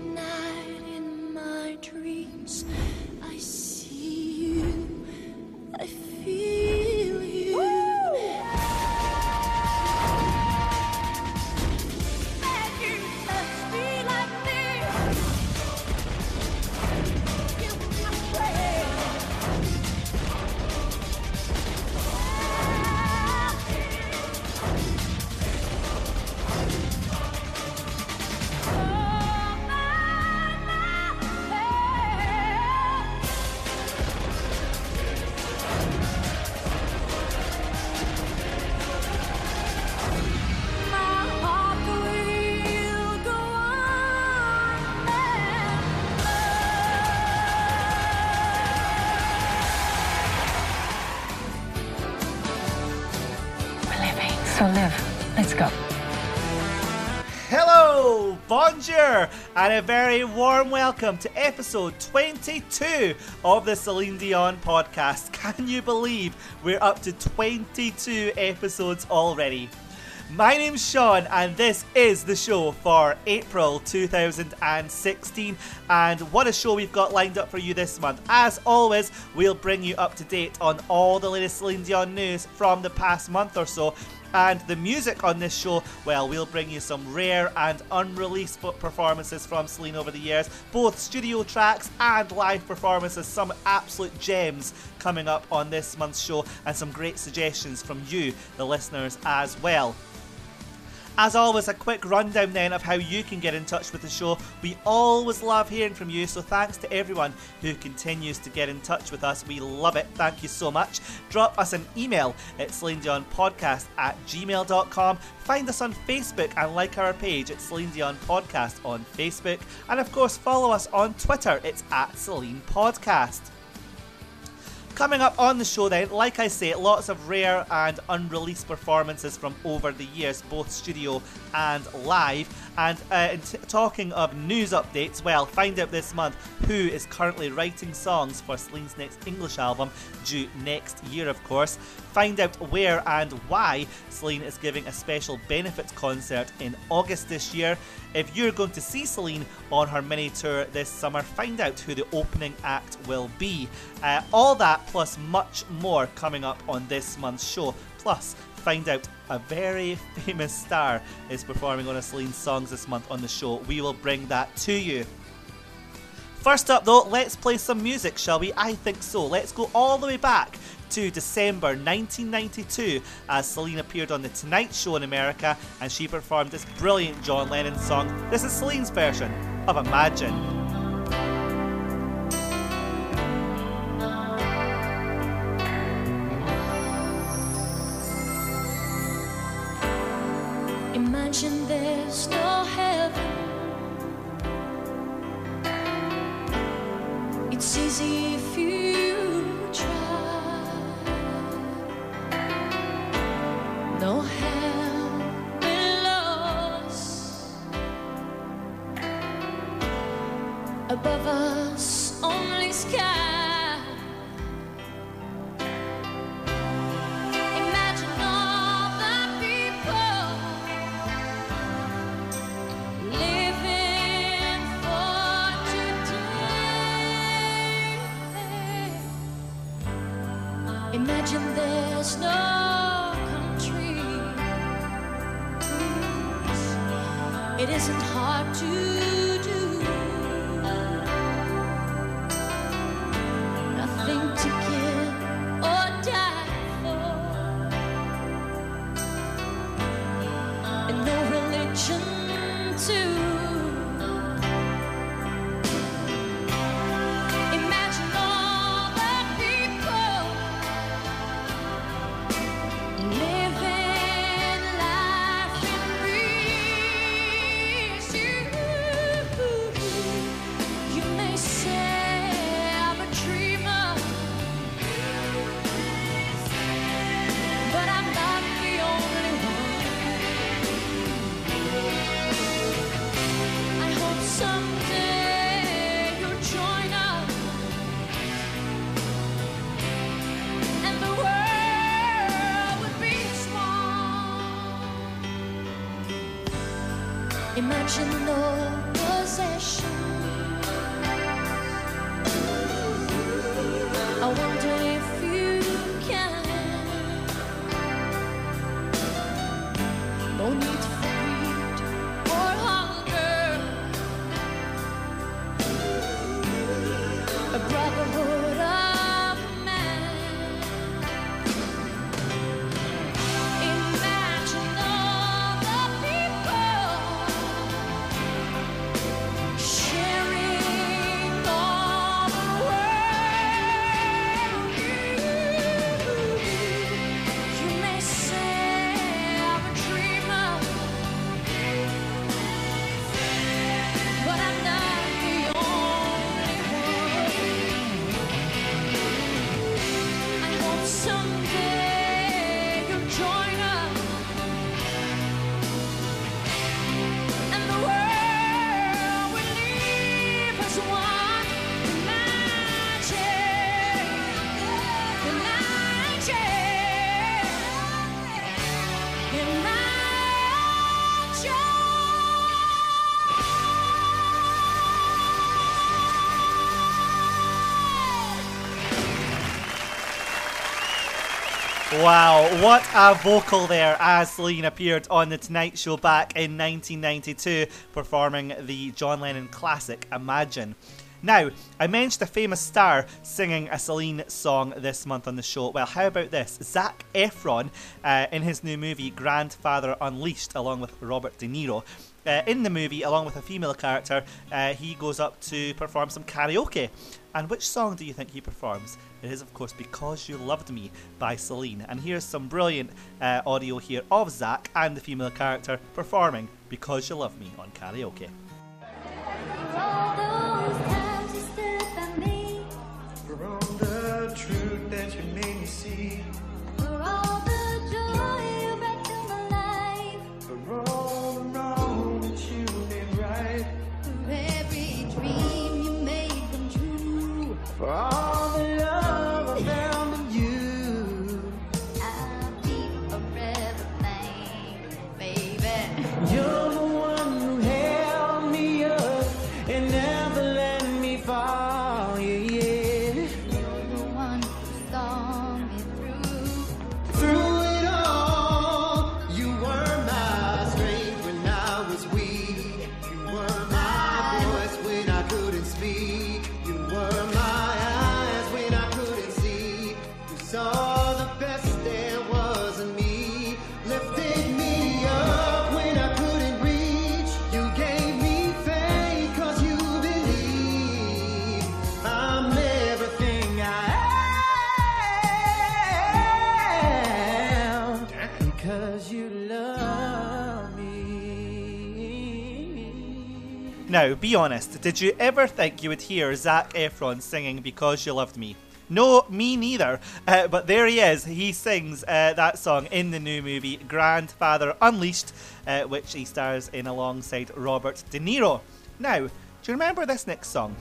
Every night in my dreams, I see and a very warm welcome to episode 22 of the Celine Dion podcast. Can you believe we're up to 22 episodes already? My name's Sean, and this is the show for April 2016. And what a show we've got lined up for you this month. As always, we'll bring you up to date on all the latest Celine Dion news from the past month or so. And the music on this show, well, we'll bring you some rare and unreleased performances from Celine over the years, both studio tracks and live performances, some absolute gems coming up on this month's show, and some great suggestions from you, the listeners, as well. As always, a quick rundown then of how you can get in touch with the show. We always love hearing from you, so thanks to everyone who continues to get in touch with us. We love it. Thank you so much. Drop us an email at podcast at gmail.com. Find us on Facebook and like our page at Celine Dion Podcast on Facebook. And of course, follow us on Twitter. It's at Celine Podcast. Coming up on the show, then, like I say, lots of rare and unreleased performances from over the years, both studio and live. And uh, t- talking of news updates, well, find out this month who is currently writing songs for Celine's next English album, due next year, of course. Find out where and why Celine is giving a special benefits concert in August this year. If you're going to see Celine on her mini tour this summer, find out who the opening act will be. Uh, all that plus much more coming up on this month's show. Plus, find out a very famous star is performing one of Celine's songs this month on the show. We will bring that to you. First up, though, let's play some music, shall we? I think so. Let's go all the way back to December 1992 as Celine appeared on The Tonight Show in America and she performed this brilliant John Lennon song. This is Celine's version of Imagine. Imagine Wow, what a vocal there as Celine appeared on The Tonight Show back in 1992 performing the John Lennon classic Imagine. Now, I mentioned a famous star singing a Celine song this month on the show. Well, how about this? Zac Efron, uh, in his new movie Grandfather Unleashed, along with Robert De Niro. Uh, in the movie, along with a female character, uh, he goes up to perform some karaoke. And which song do you think he performs? It is, of course, Because You Loved Me by Celine. And here's some brilliant uh, audio here of Zac and the female character performing Because You Love Me on karaoke. Now, be honest, did you ever think you would hear Zac Efron singing Because You Loved Me? No, me neither. Uh, but there he is. He sings uh, that song in the new movie Grandfather Unleashed, uh, which he stars in alongside Robert De Niro. Now, do you remember this next song?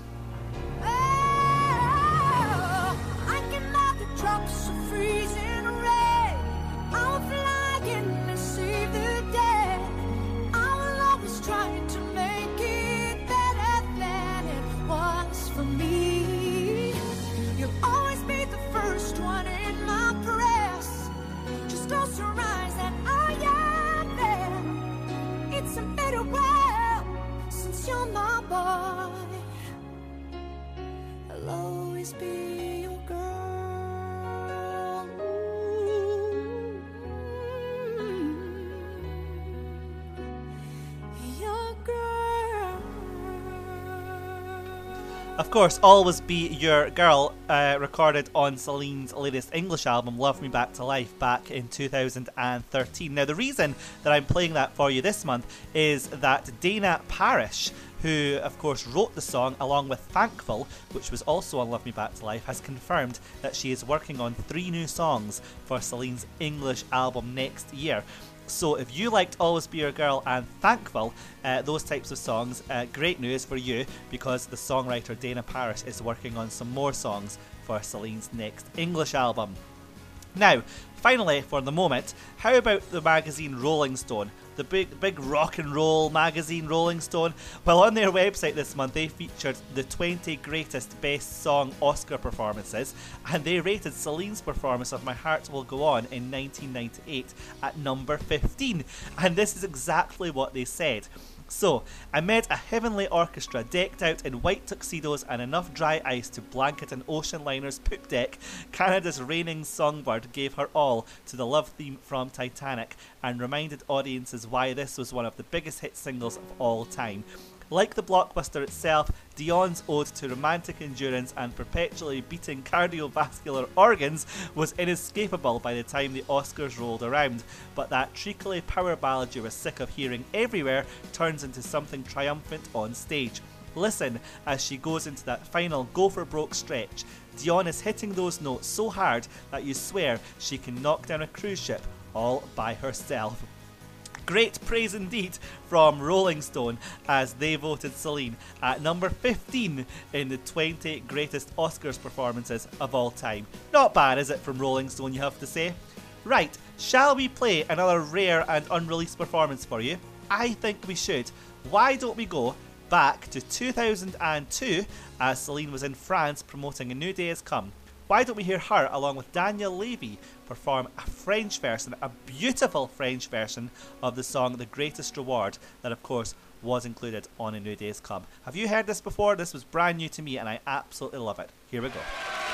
Of course, Always Be Your Girl, uh, recorded on Celine's latest English album, Love Me Back to Life, back in 2013. Now, the reason that I'm playing that for you this month is that Dana Parish, who of course wrote the song along with Thankful, which was also on Love Me Back to Life, has confirmed that she is working on three new songs for Celine's English album next year. So if you liked Always Be Your Girl and Thankful, uh, those types of songs, uh, great news for you because the songwriter Dana Parish is working on some more songs for Celine's next English album. Now, finally, for the moment, how about the magazine Rolling Stone? The big, big rock and roll magazine Rolling Stone. Well, on their website this month, they featured the 20 greatest best song Oscar performances, and they rated Celine's performance of My Heart Will Go On in 1998 at number 15. And this is exactly what they said. So, I met a heavenly orchestra decked out in white tuxedos and enough dry ice to blanket an ocean liner's poop deck, Canada's reigning songbird gave her all to the love theme from Titanic and reminded audiences why this was one of the biggest hit singles of all time. Like the blockbuster itself, Dion's ode to romantic endurance and perpetually beating cardiovascular organs was inescapable by the time the Oscars rolled around. But that treacly power ballad you were sick of hearing everywhere turns into something triumphant on stage. Listen as she goes into that final go for broke stretch. Dion is hitting those notes so hard that you swear she can knock down a cruise ship all by herself. Great praise indeed from Rolling Stone as they voted Celine at number 15 in the 20 greatest Oscars performances of all time. Not bad, is it, from Rolling Stone, you have to say? Right, shall we play another rare and unreleased performance for you? I think we should. Why don't we go back to 2002 as Celine was in France promoting A New Day Has Come? Why don't we hear her along with Daniel Lévi perform a French version, a beautiful French version of the song The Greatest Reward, that of course was included on A New Day's Come. Have you heard this before? This was brand new to me and I absolutely love it. Here we go.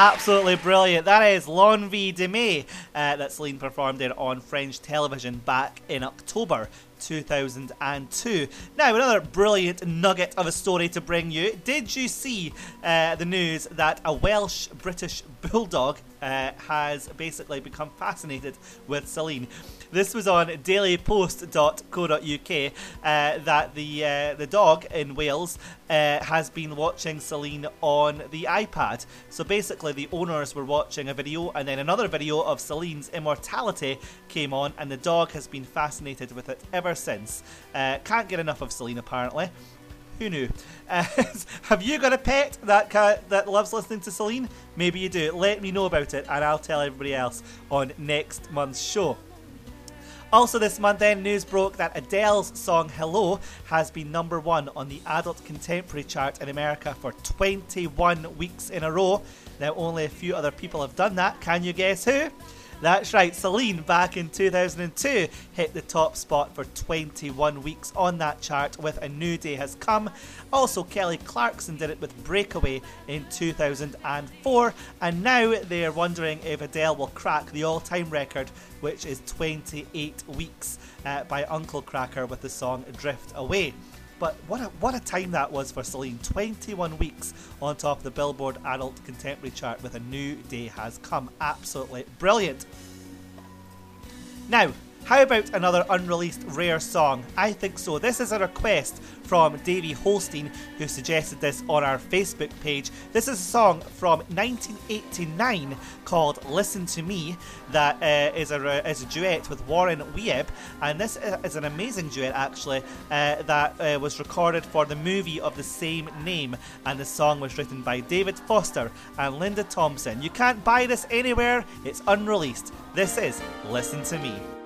Absolutely brilliant. That is L'Envie d'aimer uh, that Celine performed in on French television back in October 2002. Now, another brilliant nugget of a story to bring you. Did you see uh, the news that a Welsh British bulldog uh, has basically become fascinated with Celine? This was on dailypost.co.uk uh, that the uh, the dog in Wales uh, has been watching Celine on the iPad. So basically, the owners were watching a video, and then another video of Celine's immortality came on, and the dog has been fascinated with it ever since. Uh, can't get enough of Celine, apparently. Who knew? Uh, have you got a pet that that loves listening to Celine? Maybe you do. Let me know about it, and I'll tell everybody else on next month's show. Also, this month, then, news broke that Adele's song Hello has been number one on the adult contemporary chart in America for 21 weeks in a row. Now, only a few other people have done that. Can you guess who? That's right, Celine back in 2002 hit the top spot for 21 weeks on that chart with A New Day Has Come. Also, Kelly Clarkson did it with Breakaway in 2004, and now they're wondering if Adele will crack the all time record, which is 28 weeks uh, by Uncle Kracker with the song Drift Away. But what a, what a time that was for Celine. 21 weeks on top of the Billboard Adult Contemporary chart with A New Day Has Come. Absolutely brilliant. Now, how about another unreleased rare song? I think so. This is a request from Davey Holstein, who suggested this on our Facebook page. This is a song from 1989 called "Listen to Me" that uh, is a is a duet with Warren Wiebe, and this is an amazing duet actually uh, that uh, was recorded for the movie of the same name, and the song was written by David Foster and Linda Thompson. You can't buy this anywhere; it's unreleased. This is "Listen to Me."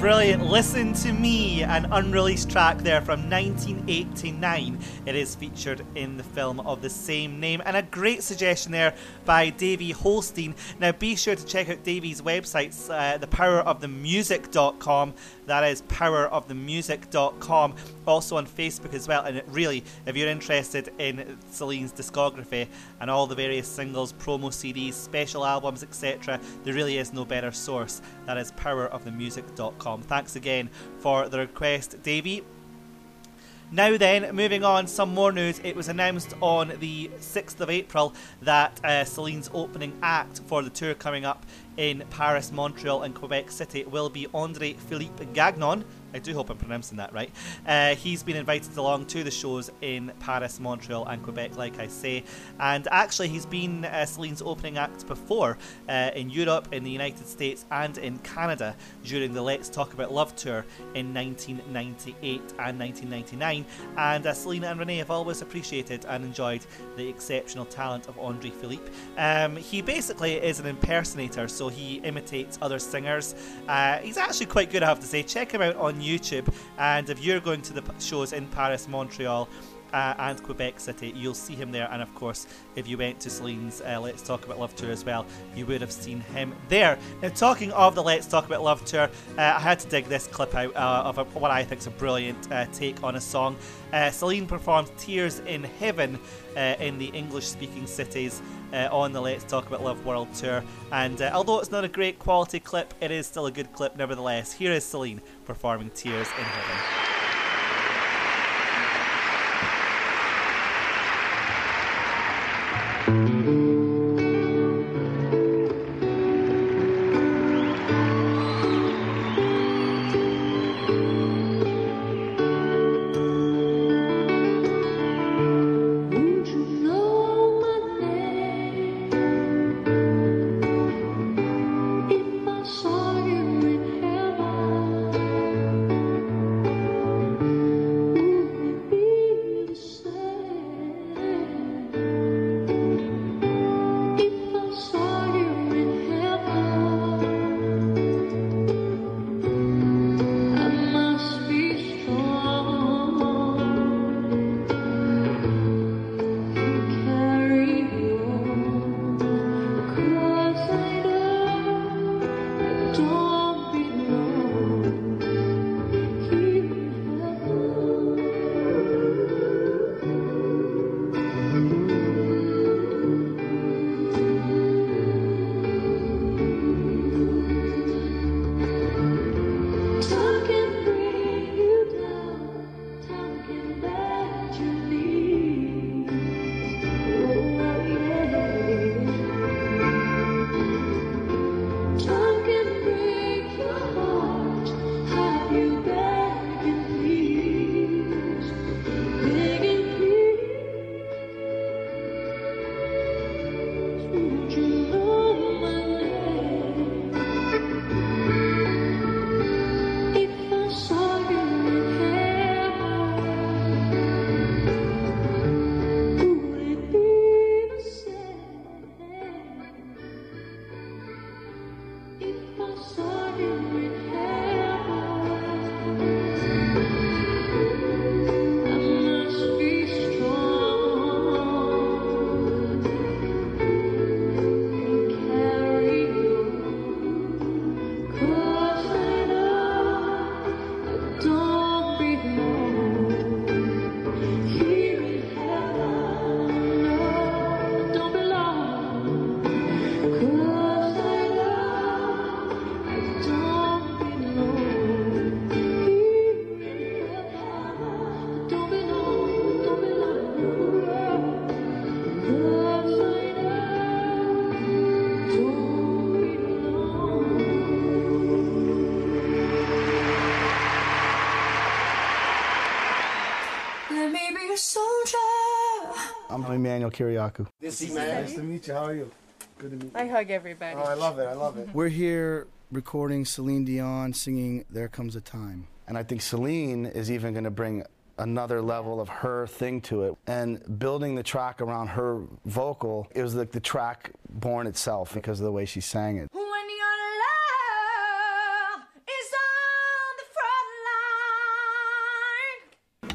Brilliant Listen to Me, an unreleased track there from 1989. It is featured in the film of the same name, and a great suggestion there by Davey Holstein. Now, be sure to check out Davey's websites, uh, thepowerofthemusic.com. That is powerofthemusic.com. Also on Facebook as well. And really, if you're interested in Celine's discography and all the various singles, promo CDs, special albums, etc., there really is no better source. That is powerofthemusic.com. Thanks again for the request, Davey. Now then, moving on, some more news. It was announced on the 6th of April that uh, Celine's opening act for the tour coming up in Paris, Montreal, and Quebec City will be Andre Philippe Gagnon. I do hope I'm pronouncing that right. Uh, he's been invited along to the shows in Paris, Montreal, and Quebec, like I say. And actually, he's been uh, Celine's opening act before uh, in Europe, in the United States, and in Canada during the Let's Talk About Love tour in 1998 and 1999. And uh, Selena and René have always appreciated and enjoyed the exceptional talent of Andre Philippe. Um, he basically is an impersonator, so he imitates other singers. Uh, he's actually quite good, I have to say. Check him out on YouTube. And if you're going to the shows in Paris, Montreal, uh, and Quebec City, you'll see him there. And of course, if you went to Celine's uh, Let's Talk About Love tour as well, you would have seen him there. Now, talking of the Let's Talk About Love tour, uh, I had to dig this clip out uh, of a, what I think is a brilliant uh, take on a song. Celine performed Tears in Heaven in the English speaking cities. Uh, on the Let's Talk About Love World Tour, and uh, although it's not a great quality clip, it is still a good clip nevertheless. Here is Celine performing Tears in Heaven. I'm Kiriakou. This is man. Nice to meet you. How are you? Good to meet you. I hug everybody. Oh, I love it. I love it. We're here recording Celine Dion singing There Comes a Time. And I think Celine is even going to bring another level of her thing to it. And building the track around her vocal, it was like the track born itself because of the way she sang it.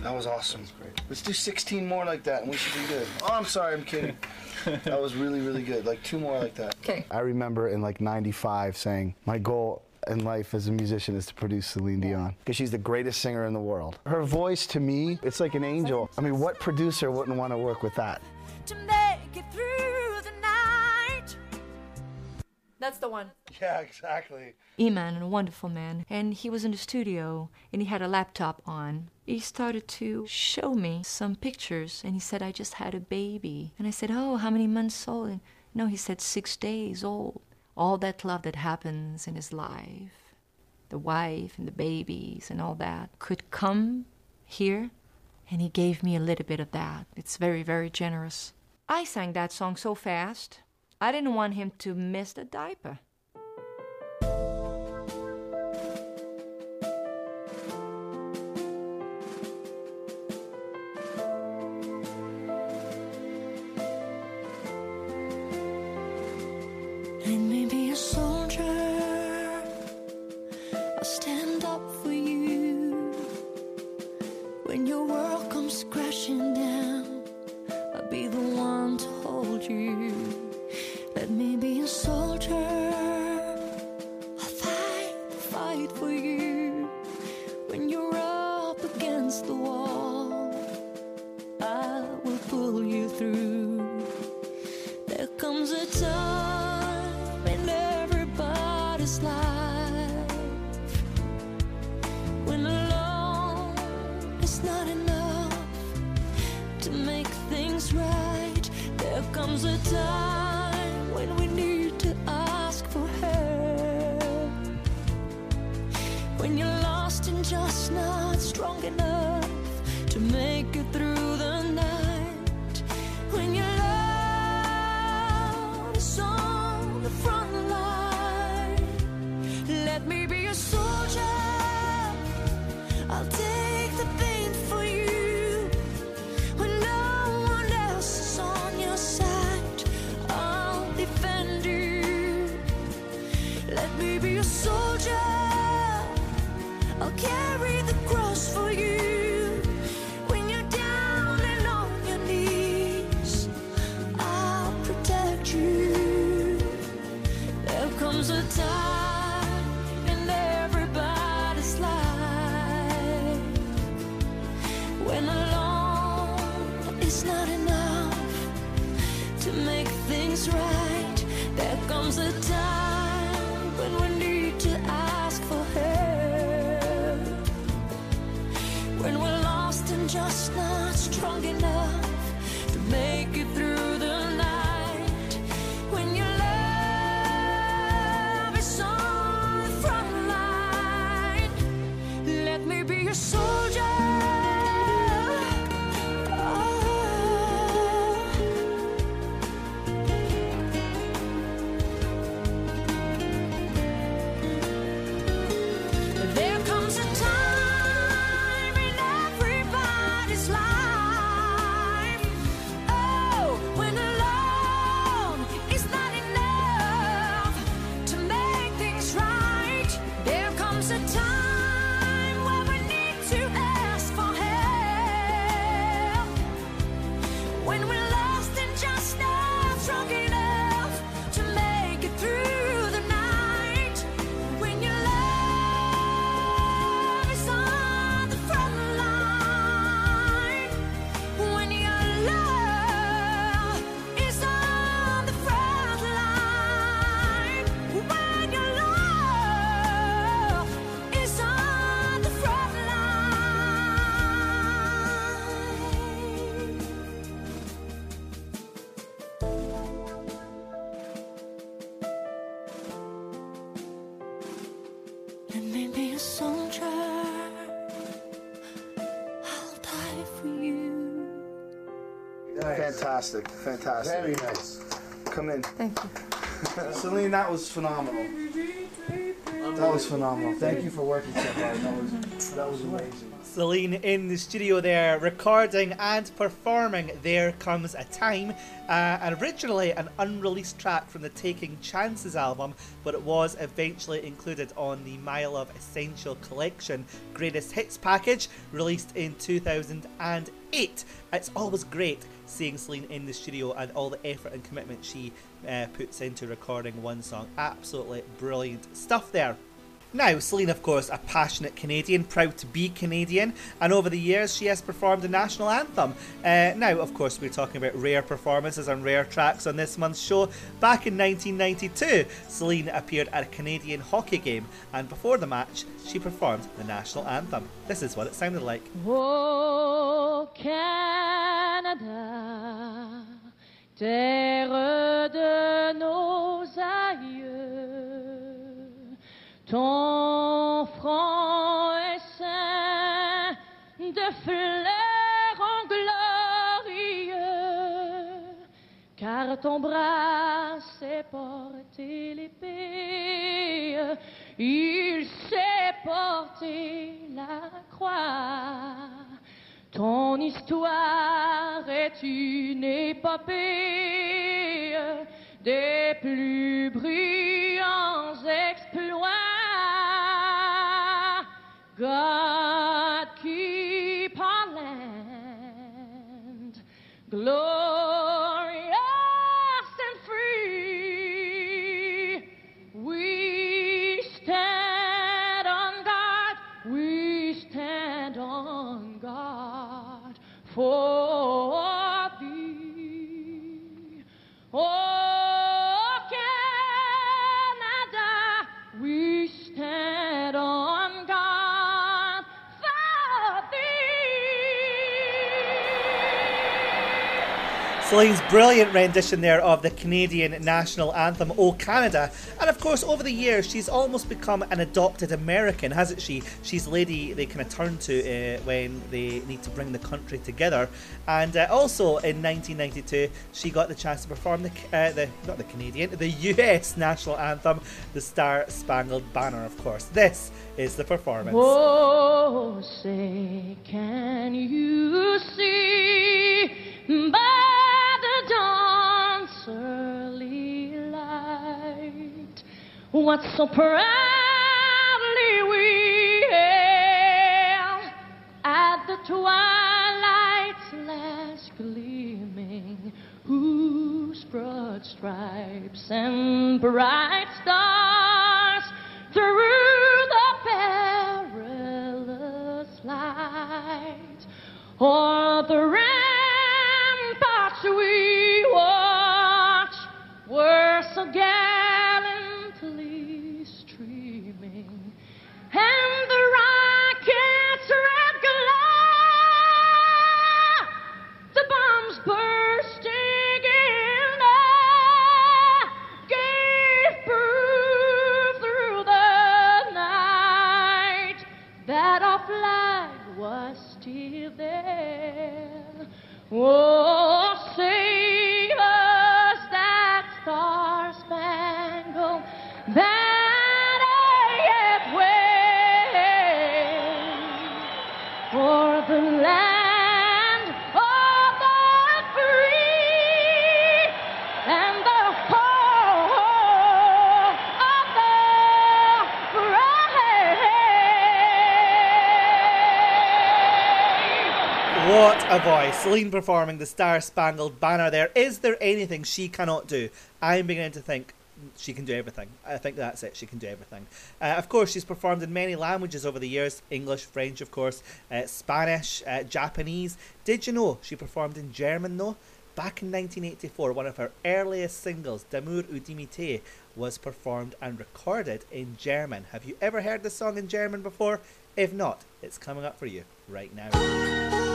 That was awesome. That's great. Let's do 16 more like that and we should be good. Oh, I'm sorry, I'm kidding. that was really, really good. Like two more like that. Okay. I remember in like 95 saying, my goal in life as a musician is to produce Celine Dion because she's the greatest singer in the world. Her voice to me, it's like an angel. I mean, what producer wouldn't want to work with that? That's the one. Yeah, exactly. E-Man, a wonderful man, and he was in the studio and he had a laptop on. He started to show me some pictures and he said, I just had a baby. And I said, Oh, how many months old? And no, he said, Six days old. All that love that happens in his life, the wife and the babies and all that, could come here. And he gave me a little bit of that. It's very, very generous. I sang that song so fast, I didn't want him to miss the diaper. I'll take Fantastic, fantastic. Very nice. Come in. Thank you. Celine, that was phenomenal. That was phenomenal. Thank you for working so hard. That was that was amazing. Celine in the studio there, recording and performing There Comes a Time, uh, and originally an unreleased track from the Taking Chances album, but it was eventually included on the My Love Essential Collection Greatest Hits package, released in 2008. It's always great seeing Celine in the studio and all the effort and commitment she uh, puts into recording one song. Absolutely brilliant stuff there. Now, Celine, of course, a passionate Canadian, proud to be Canadian, and over the years she has performed the national anthem. Uh, now, of course, we're talking about rare performances and rare tracks on this month's show. Back in 1992, Celine appeared at a Canadian hockey game, and before the match, she performed the national anthem. This is what it sounded like. Canada, terre de nos aïeux, ton front est ceint de fleurons glorieux, car ton bras sait porter l'épée, il sait porter la croix. Ton histoire est une épopée des plus brillants exploits. God keep our land glorious and free. We stand on guard, we stand on for Celine's brilliant rendition there of the Canadian national anthem, O Canada. And of course, over the years, she's almost become an adopted American, hasn't she? She's a lady they kind of turn to uh, when they need to bring the country together. And uh, also in 1992, she got the chance to perform the, uh, the not the Canadian, the US national anthem, the Star Spangled Banner, of course. This is the performance. Oh, say, can you see by what so proudly we hailed at the twilight's last gleaming, whose broad stripes and bright stars through the perilous flight o'er What a voice. Celine performing the Star Spangled Banner there. Is there anything she cannot do? I'm beginning to think she can do everything. I think that's it. She can do everything. Uh, of course, she's performed in many languages over the years English, French, of course, uh, Spanish, uh, Japanese. Did you know she performed in German, though? Back in 1984, one of her earliest singles, D'amour ou d'amitié, was performed and recorded in German. Have you ever heard the song in German before? If not, it's coming up for you right now.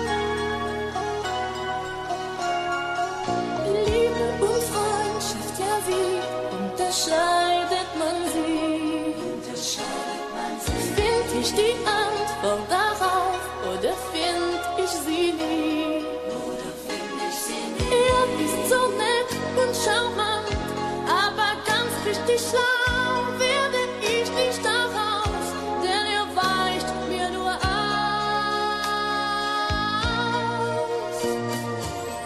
unterscheidet man sie? Find ich die Antwort darauf oder find ich sie nie? Oder find ich sie nie? Ihr bist so nett und charmant, aber ganz richtig schlau werde ich nicht daraus, denn ihr weicht mir nur aus.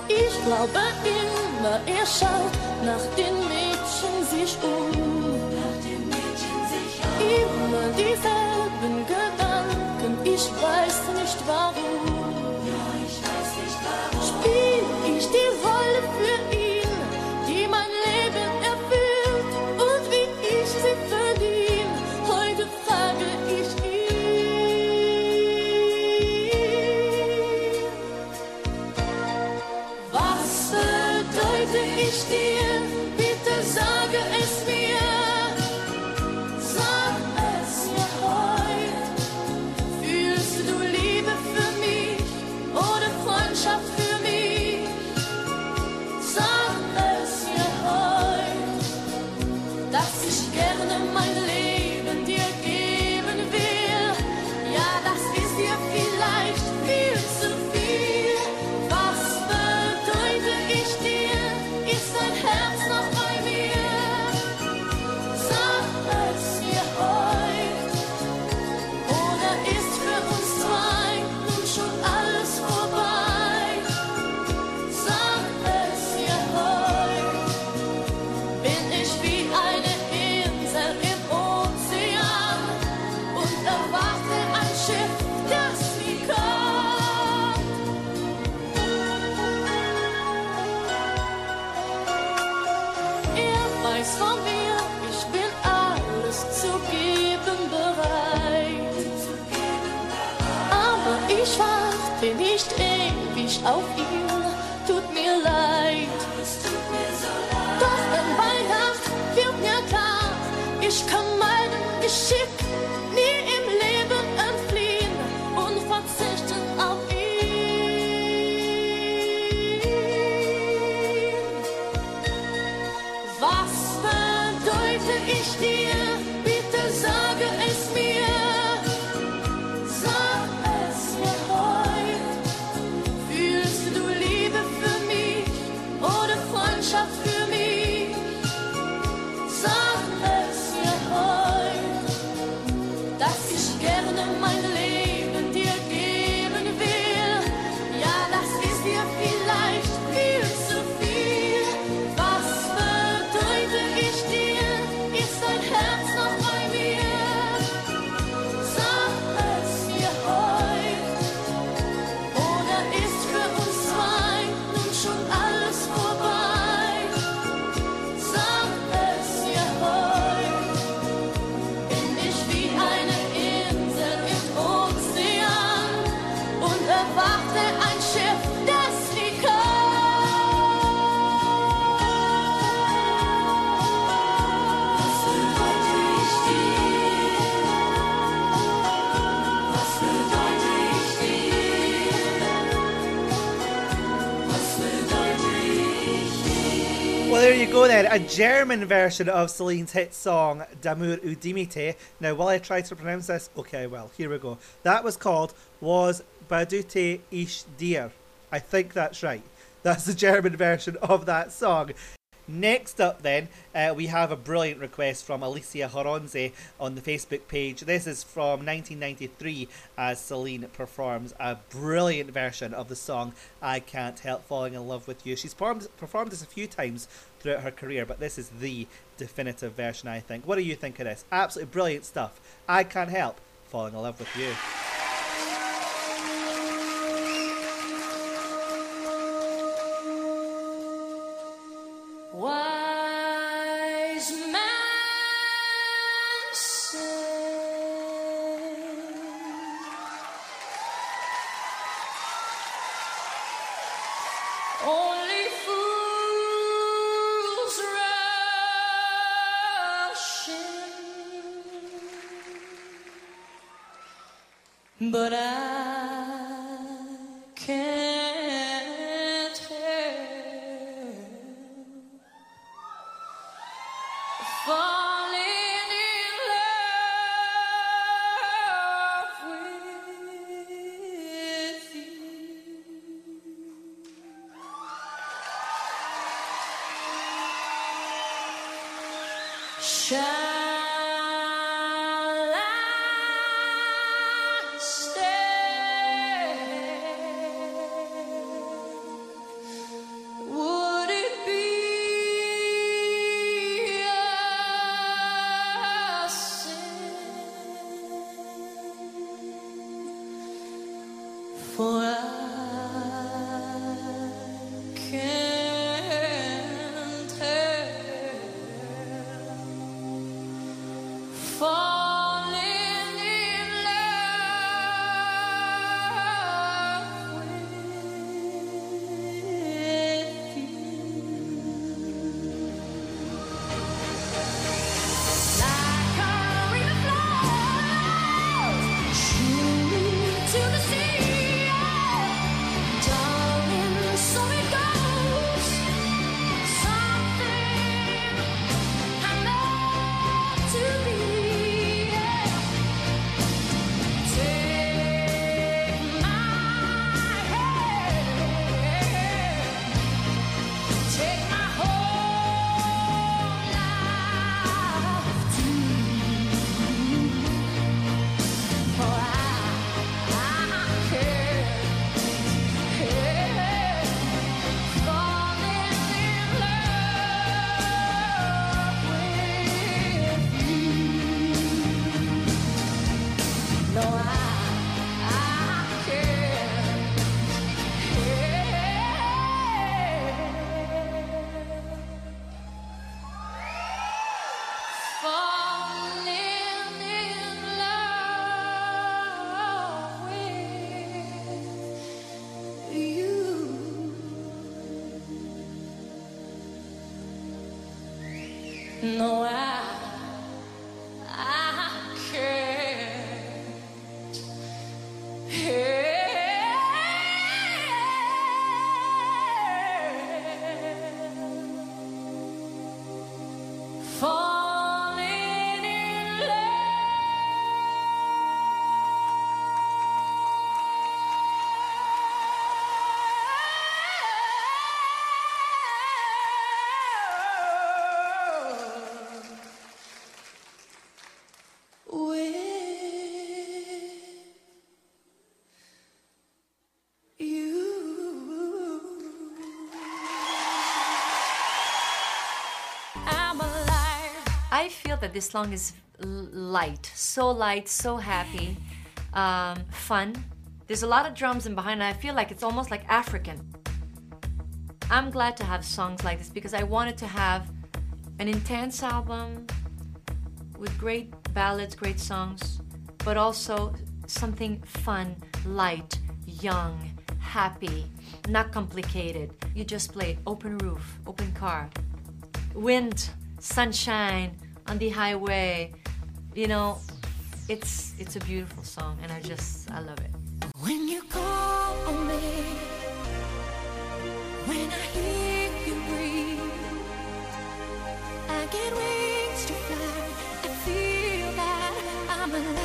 Ich glaube immer, er schaut nach den mich um. Immer dieselben Gedanken, ich weiß nicht warum. you go then, a German version of Celine's hit song D'amour ou d'amitié. Now, while I try to pronounce this, okay, well, here we go. That was called Was Badute Ich Dir. I think that's right. That's the German version of that song. Next up, then, uh, we have a brilliant request from Alicia Horonze on the Facebook page. This is from 1993 as Celine performs a brilliant version of the song I Can't Help Falling in Love with You. She's performed, performed this a few times throughout her career, but this is the definitive version, I think. What do you think of this? Absolutely brilliant stuff. I can't help falling in love with you. I feel that this song is light, so light, so happy, um, fun. There's a lot of drums in behind, and I feel like it's almost like African. I'm glad to have songs like this because I wanted to have an intense album with great ballads, great songs, but also something fun, light, young, happy, not complicated. You just play open roof, open car, wind, sunshine on the highway. You know, it's it's a beautiful song, and I just I love it. When you call on me, when I hear you breathe, I get wings to fly. I feel that I'm alive.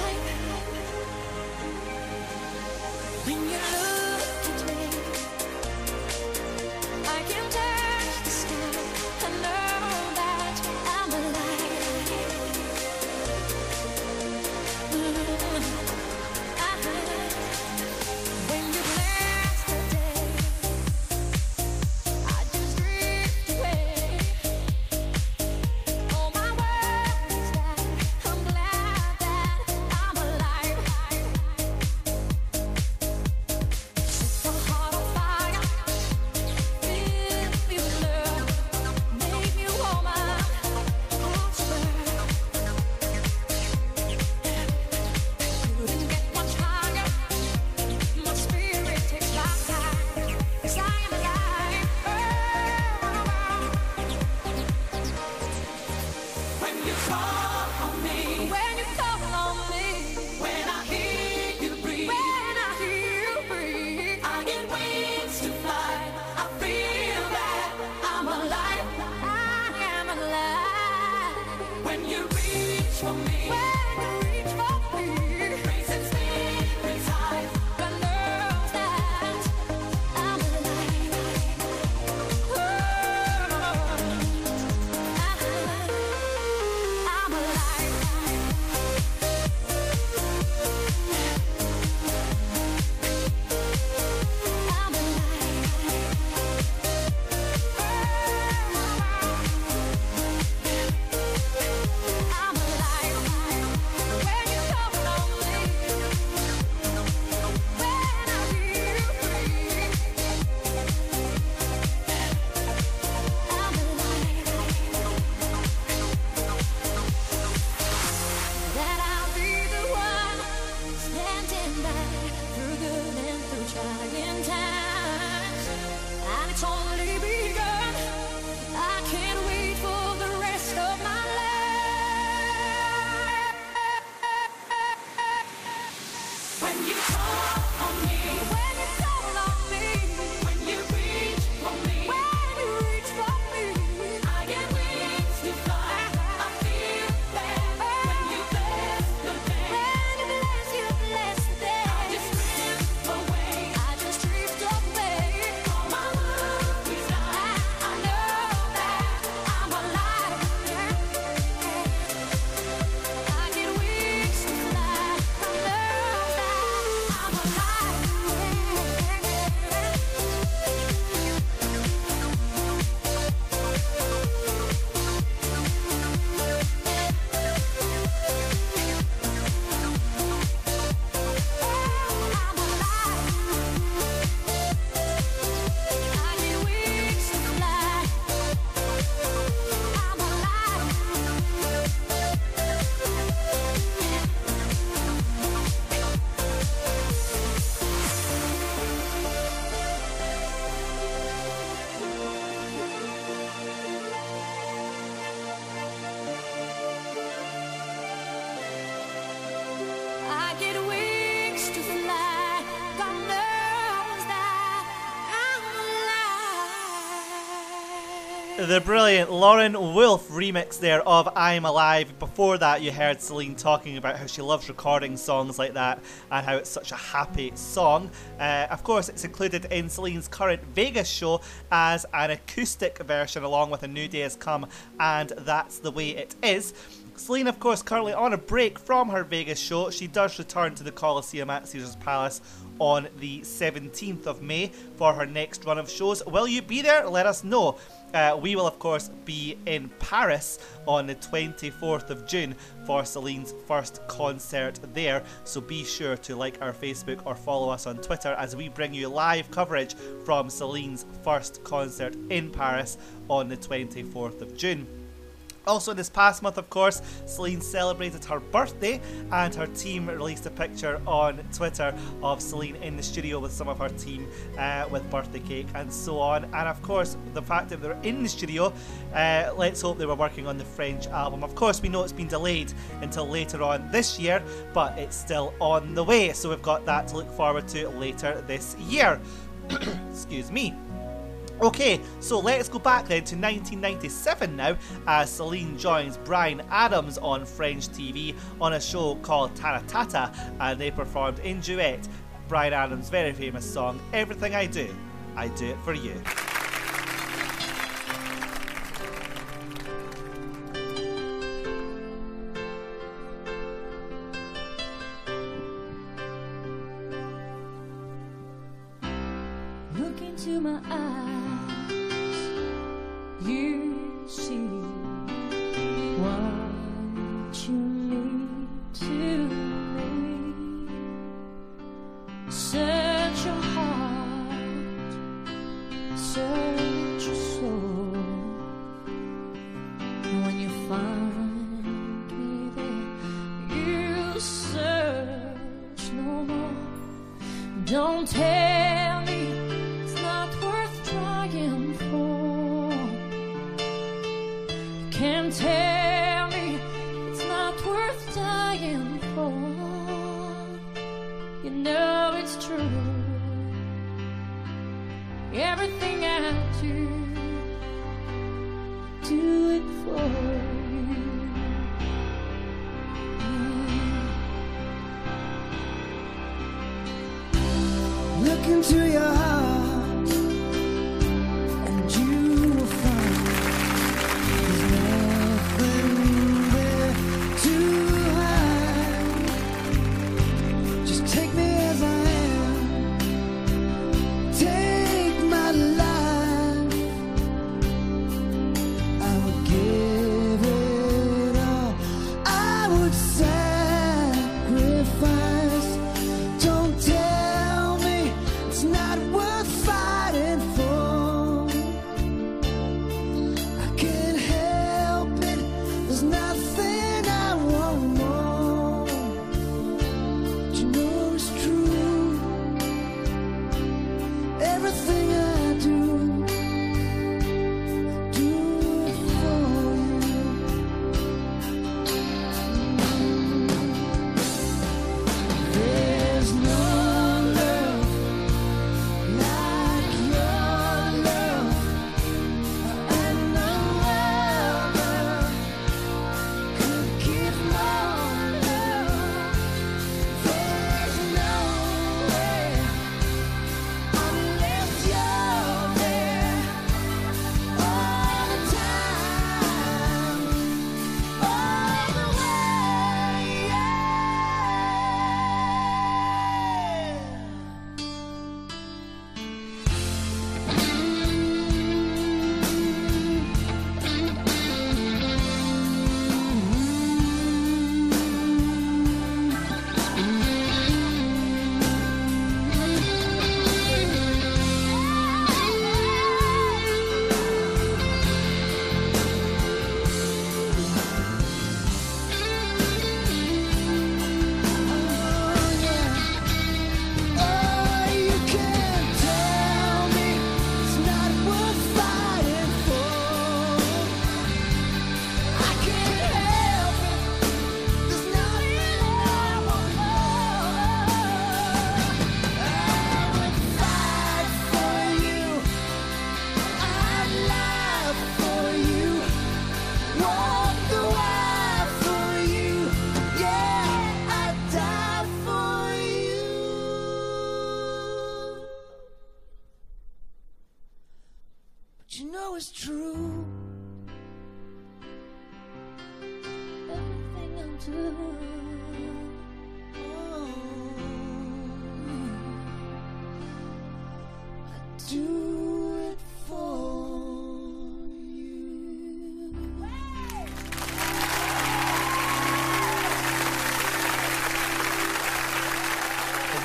me. The brilliant Laurent Wolf remix there of I'm Alive. Before that, you heard Celine talking about how she loves recording songs like that and how it's such a happy song. Uh, of course, it's included in Celine's current Vegas show as an acoustic version, along with A New Day Has Come, and That's the Way It Is. Celine, of course, currently on a break from her Vegas show. She does return to the Coliseum at Caesars Palace on the 17th of May for her next run of shows. Will you be there? Let us know. Uh, we will, of course, be in Paris on the 24th of June for Celine's first concert there. So be sure to like our Facebook or follow us on Twitter as we bring you live coverage from Celine's first concert in Paris on the 24th of June. Also, this past month, of course, Celine celebrated her birthday, and her team released a picture on Twitter of Celine in the studio with some of her team uh, with birthday cake and so on. And of course, the fact that they're in the studio, uh, let's hope they were working on the French album. Of course, we know it's been delayed until later on this year, but it's still on the way, so we've got that to look forward to later this year. Excuse me. Okay, so let's go back then to 1997 now as Celine joins Bryan Adams on French TV on a show called Taratata and they performed in duet Bryan Adams' very famous song Everything I Do, I Do It For You. Look into my eyes, you see what you need to me. Search your heart,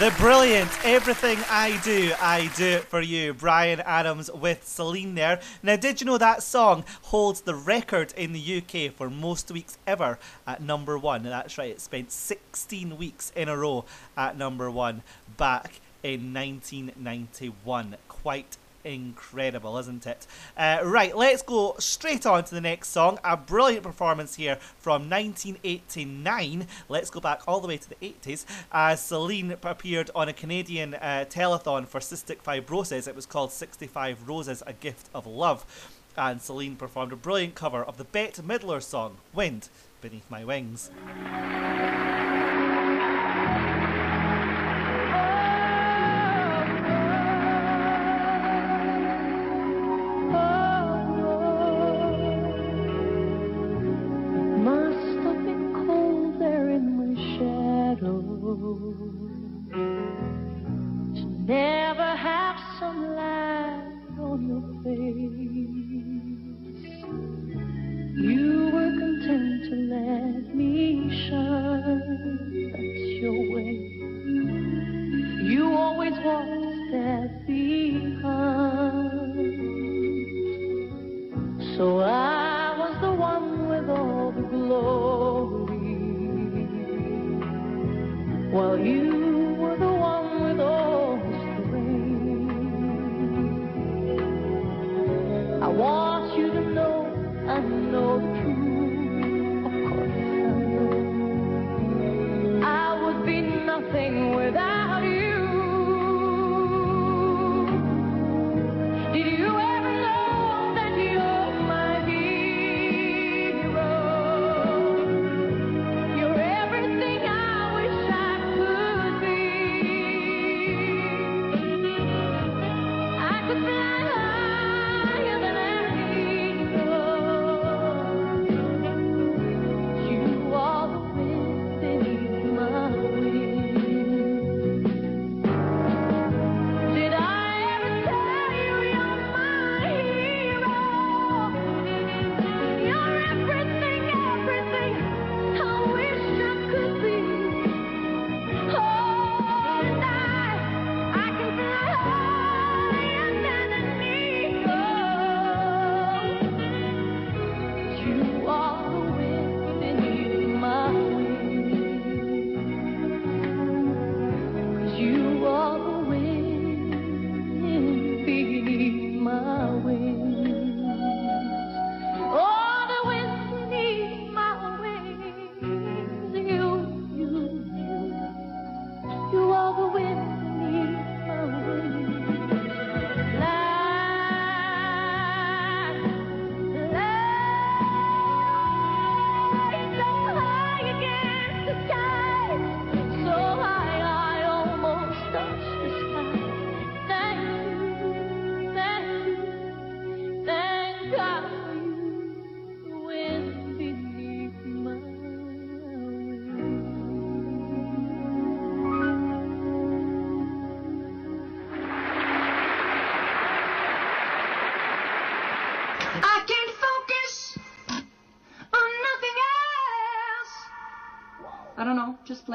The brilliant Everything I Do, I Do It For You. Bryan Adams with Celine there. Now, did you know that song holds the record in the UK for most weeks ever at number one? That's right, it spent 16 weeks in a row at number one back in 1991. Quite incredible, isn't it? Uh, right, let's go straight on to the next song. A brilliant performance here from 1989. Let's go back all the way to the 80s as Celine appeared on a Canadian uh, telethon for cystic fibrosis. It was called 65 Roses, A Gift of Love. And Celine performed a brilliant cover of the Bette Midler song, Wind Beneath My Wings.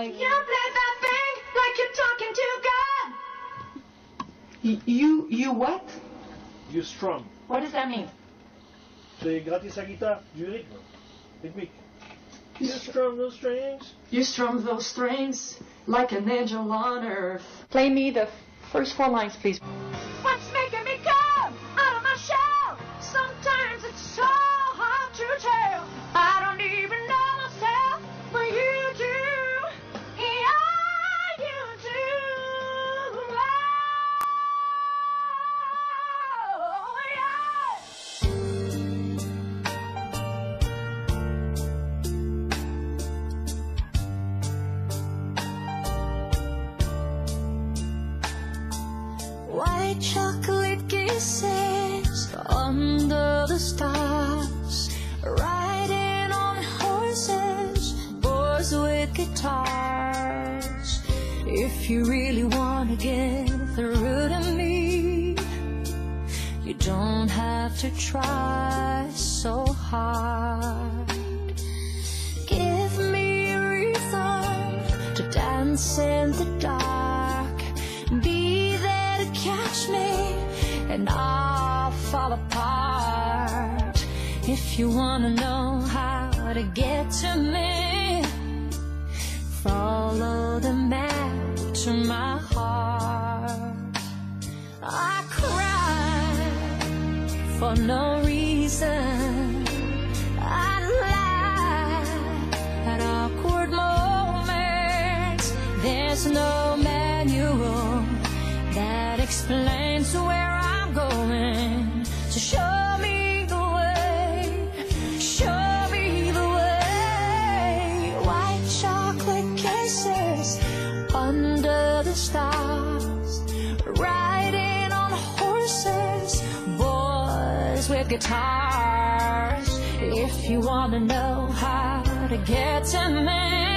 Don't know. Just play. You play that thing like you're talking to God. Y- You, you what? You strum. What does that mean? C'est gratter sa guitare, du rythme, rythmique. You strum those strings. You strum those strings like an angel on earth. Play me the first four lines, please. In the dark. Be there to catch me, and I'll fall apart. If you wanna know how to get to me, follow the map to my heart. I cry for no guitars. If you wanna know how to get to me,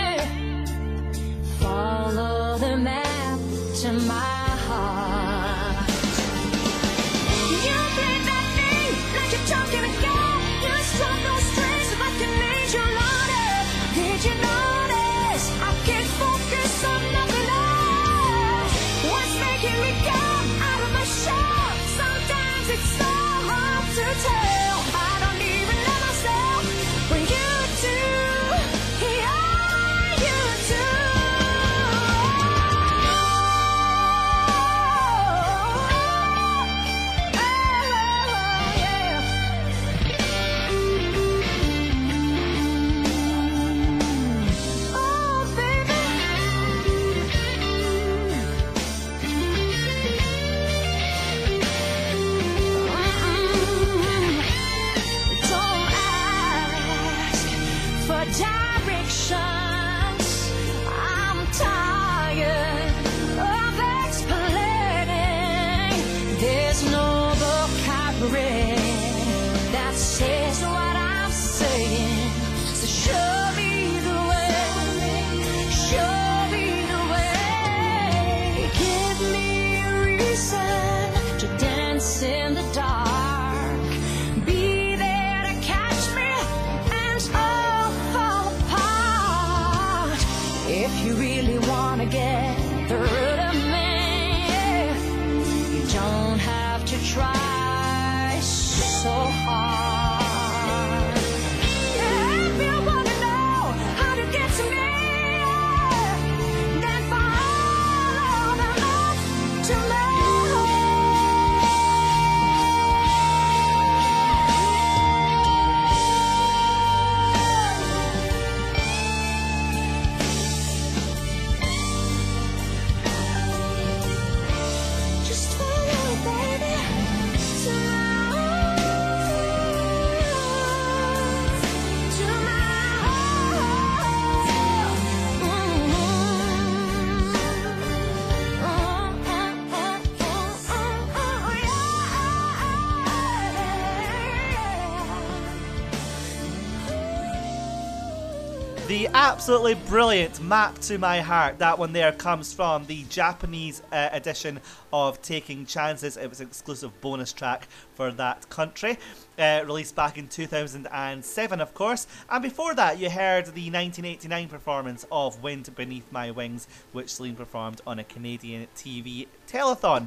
absolutely brilliant Map to My Heart. That one there comes from the Japanese uh, edition of Taking Chances. It was an exclusive bonus track for that country, uh, released back in 2007, of course. And before that, you heard the 1989 performance of Wind Beneath My Wings, which Celine performed on a Canadian TV telethon.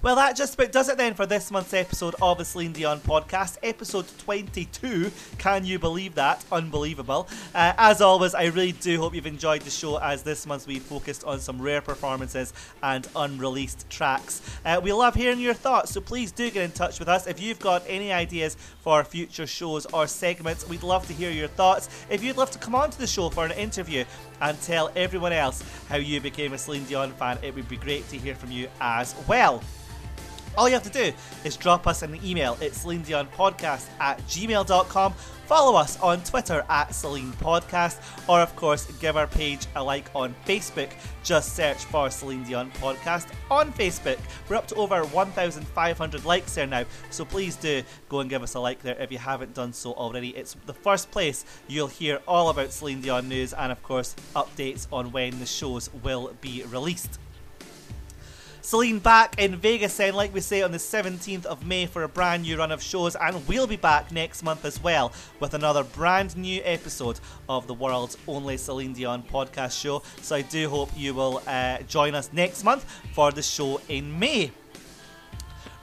Well, that just about does it then for this month's episode of the Celine Dion podcast, episode 22. Can you believe that? Unbelievable. Uh, as always, I really do hope you've enjoyed the show as this month we focused on some rare performances and unreleased tracks. Uh, we love hearing your thoughts, so please do get in touch with us. If you've got any ideas for future shows or segments, we'd love to hear your thoughts. If you'd love to come onto the show for an interview and tell everyone else how you became a Celine Dion fan, it would be great to hear from you as well. All you have to do is drop us an email. It's Celine Dion Podcast at gmail.com. Follow us on Twitter at Celine Podcast, or of course, give our page a like on Facebook. Just search for Celine Dion Podcast on Facebook. We're up to over 1,500 likes there now, so please do go and give us a like there if you haven't done so already. It's the first place you'll hear all about Celine Dion news and, of course, updates on when the shows will be released. Celine back in Vegas then, like we say, on the 17th of May for a brand new run of shows, and we'll be back next month as well with another brand new episode of the world's only Celine Dion podcast show. So I do hope you will uh, join us next month for the show in May.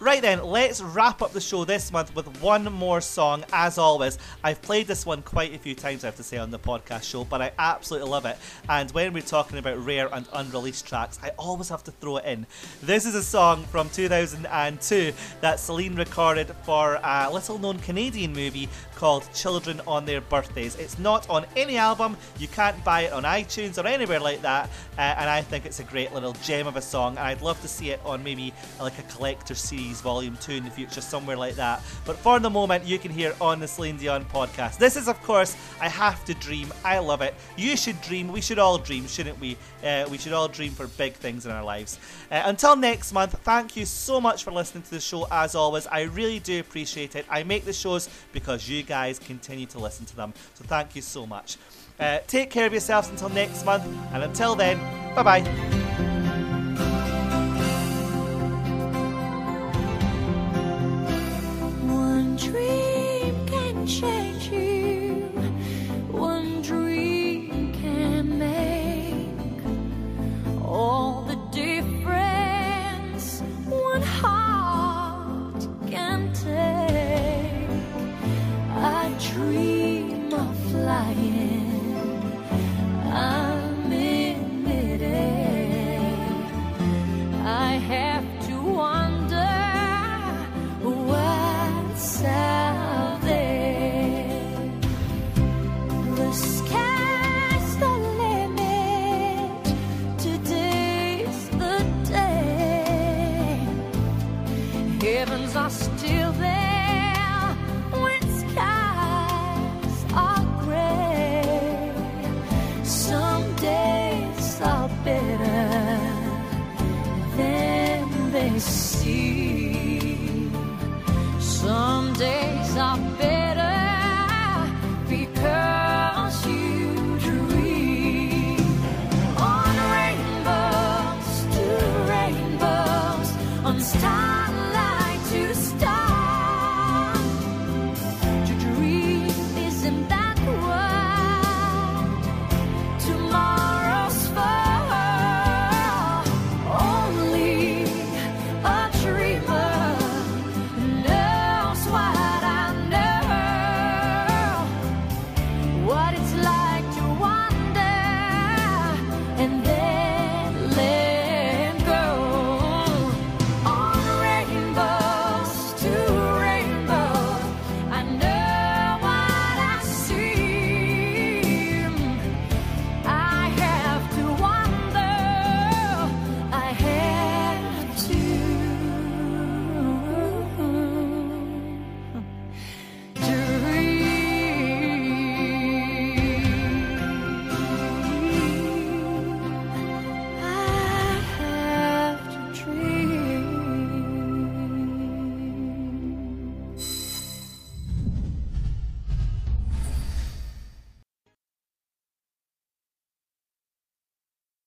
Right then, let's wrap up the show this month with one more song. As always, I've played this one quite a few times, I have to say, on the podcast show, but I absolutely love it. And when we're talking about rare and unreleased tracks, I always have to throw it in. This is a song from 2002 that Celine recorded for a little known Canadian movie called Children on Their Birthdays. It's not on any album, you can't buy it on iTunes or anywhere like that, uh, and I think it's a great little gem of a song, and I'd love to see it on maybe like a collector series volume 2 in the future, somewhere like that. But for the moment, you can hear on the Celine Dion podcast. This is, of course, I Have to Dream. I love it. You should dream. We should all dream, shouldn't we? Uh, we should all dream for big things in our lives. Uh, until next month, thank you so much for listening to the show as always. I really do appreciate it. I make the shows because you guys continue to listen to them. So thank you so much. Uh, take care of yourselves until next month, and until then, bye bye. One dream can change you. One dream can make all